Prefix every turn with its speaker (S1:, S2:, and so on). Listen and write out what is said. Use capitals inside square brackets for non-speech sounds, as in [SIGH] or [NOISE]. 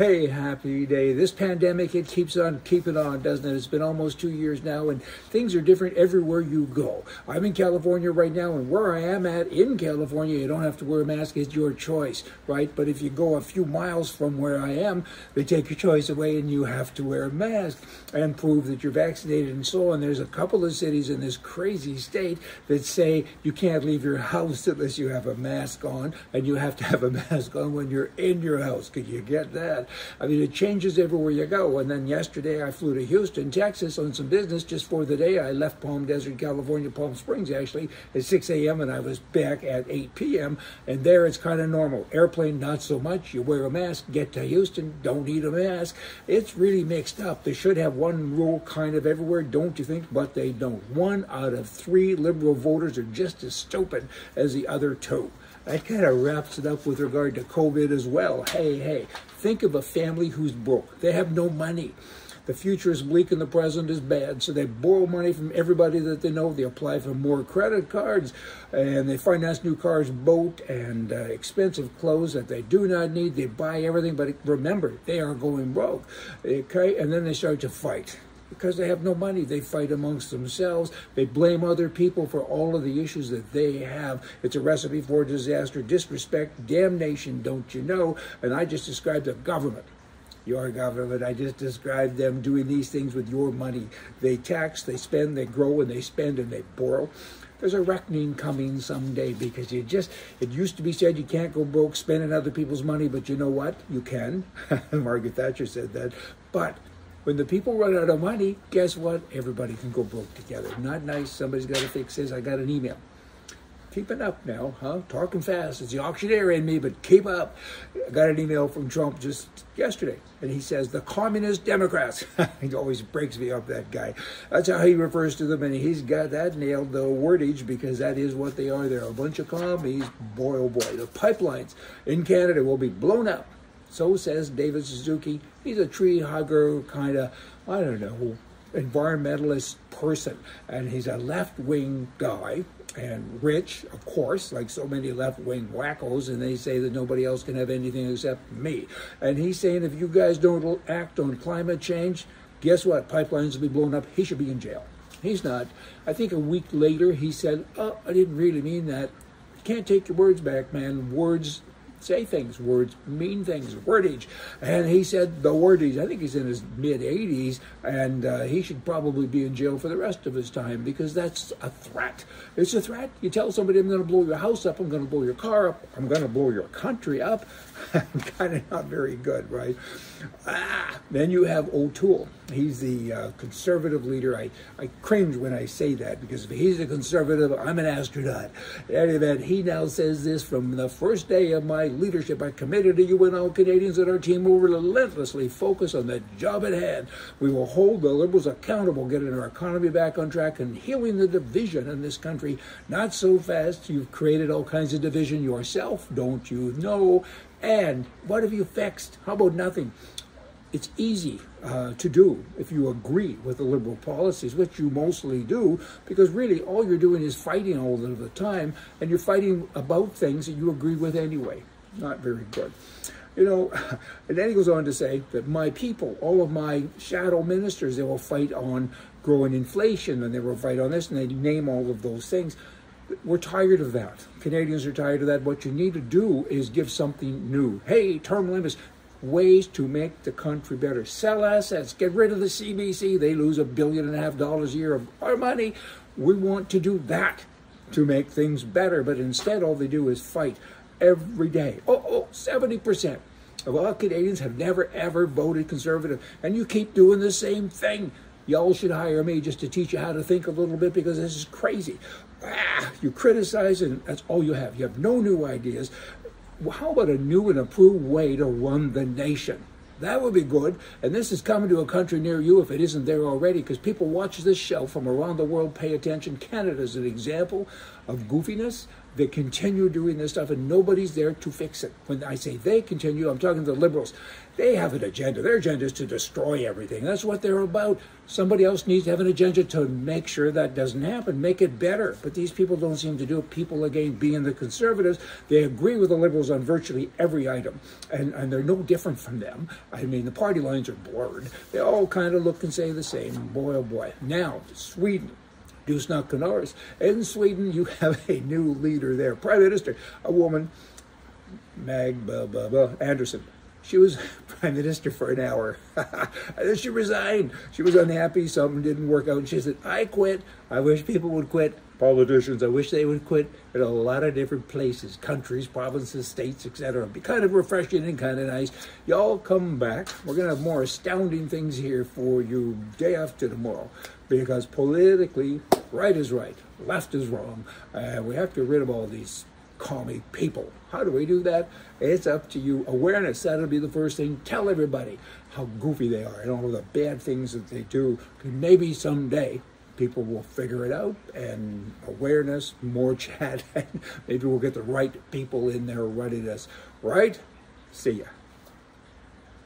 S1: Hey, happy day. This pandemic, it keeps on keeping on, doesn't it? It's been almost two years now, and things are different everywhere you go. I'm in California right now, and where I am at in California, you don't have to wear a mask. It's your choice, right? But if you go a few miles from where I am, they take your choice away, and you have to wear a mask and prove that you're vaccinated and so on. There's a couple of cities in this crazy state that say you can't leave your [LAUGHS] house unless you have a mask on, and you have to have a mask on when you're in your house. Could you get that? I mean, it changes everywhere you go. And then yesterday I flew to Houston, Texas on some business just for the day. I left Palm Desert, California, Palm Springs actually at 6 a.m. and I was back at 8 p.m. And there it's kind of normal. Airplane, not so much. You wear a mask, get to Houston, don't need a mask. It's really mixed up. They should have one rule kind of everywhere, don't you think? But they don't. One out of three liberal voters are just as stupid as the other two. That kind of wraps it up with regard to COVID as well. Hey, hey, think of a family who's broke. They have no money. The future is bleak and the present is bad. So they borrow money from everybody that they know. They apply for more credit cards and they finance new cars, boat, and uh, expensive clothes that they do not need. They buy everything, but remember, they are going broke. Okay, and then they start to fight because they have no money. They fight amongst themselves. They blame other people for all of the issues that they have. It's a recipe for disaster, disrespect, damnation, don't you know? And I just described the government. Your government, I just described them doing these things with your money. They tax, they spend, they grow, and they spend and they borrow there's a reckoning coming someday because you just it used to be said you can't go broke spending other people's money but you know what you can [LAUGHS] margaret thatcher said that but when the people run out of money, guess what? Everybody can go broke together. Not nice. Somebody's got to fix this. I got an email. Keeping up now, huh? Talking fast. It's the auctioneer in me, but keep up. I got an email from Trump just yesterday, and he says the communist Democrats. [LAUGHS] he always breaks me up, that guy. That's how he refers to them, and he's got that nailed, the wordage, because that is what they are. They're a bunch of commies. Boy, oh boy. The pipelines in Canada will be blown up so says David Suzuki. He's a tree hugger, kind of, I don't know, environmentalist person. And he's a left wing guy and rich, of course, like so many left wing wackos. And they say that nobody else can have anything except me. And he's saying if you guys don't act on climate change, guess what? Pipelines will be blown up. He should be in jail. He's not. I think a week later he said, Oh, I didn't really mean that. You can't take your words back, man. Words say things, words mean things, wordage. And he said the wordage, I think he's in his mid 80s, and uh, he should probably be in jail for the rest of his time because that's a threat. It's a threat. You tell somebody, I'm going to blow your house up, I'm going to blow your car up, I'm going to blow your country up. [LAUGHS] kind of not very good, right? Ah, then you have O'Toole. He's the uh, conservative leader. I, I cringe when I say that because if he's a conservative, I'm an astronaut. Any event, he now says this from the first day of my leadership. I committed to you and all Canadians that our team will relentlessly focus on the job at hand. We will hold the Liberals accountable, getting our economy back on track and healing the division in this country. Not so fast. You've created all kinds of division yourself, don't you know? And what have you fixed? How about nothing? It's easy uh, to do if you agree with the liberal policies, which you mostly do, because really all you're doing is fighting all of the time, and you're fighting about things that you agree with anyway. Not very good. You know, [LAUGHS] and then he goes on to say that my people, all of my shadow ministers, they will fight on growing inflation and they will fight on this, and they name all of those things. We're tired of that. Canadians are tired of that. What you need to do is give something new. Hey, term limits, ways to make the country better. Sell assets, get rid of the CBC. They lose a billion and a half dollars a year of our money. We want to do that to make things better, but instead all they do is fight every day. Oh, oh, 70% of all Canadians have never ever voted conservative, and you keep doing the same thing. Y'all should hire me just to teach you how to think a little bit because this is crazy. Ah, you criticize and that's all you have. You have no new ideas. How about a new and improved way to run the nation? That would be good. And this is coming to a country near you if it isn't there already, because people watch this show from around the world, pay attention. Canada is an example of goofiness, They continue doing this stuff, and nobody's there to fix it. When I say they continue, I'm talking to the liberals. They have an agenda. Their agenda is to destroy everything. That's what they're about. Somebody else needs to have an agenda to make sure that doesn't happen, make it better. But these people don't seem to do it. People, again, being the conservatives, they agree with the liberals on virtually every item, and, and they're no different from them. I mean, the party lines are blurred. They all kind of look and say the same. Boy, oh boy. Now, Sweden. Not Canaris. In Sweden, you have a new leader there, Prime Minister, a woman, Mag blah, blah, blah, Andersson. She was [LAUGHS] prime minister for an hour. then [LAUGHS] she resigned. She was unhappy. Something didn't work out. And she said, I quit. I wish people would quit. Politicians, I wish they would quit in a lot of different places, countries, provinces, states, etc. Be kind of refreshing and kind of nice. Y'all come back. We're going to have more astounding things here for you day after tomorrow. Because politically, right is right, left is wrong. Uh, we have to get rid of all these commie people. How do we do that? It's up to you. Awareness, that'll be the first thing. Tell everybody how goofy they are and all the bad things that they do. Maybe someday people will figure it out and awareness, more chat, [LAUGHS] and maybe we'll get the right people in there running us. Right? See ya.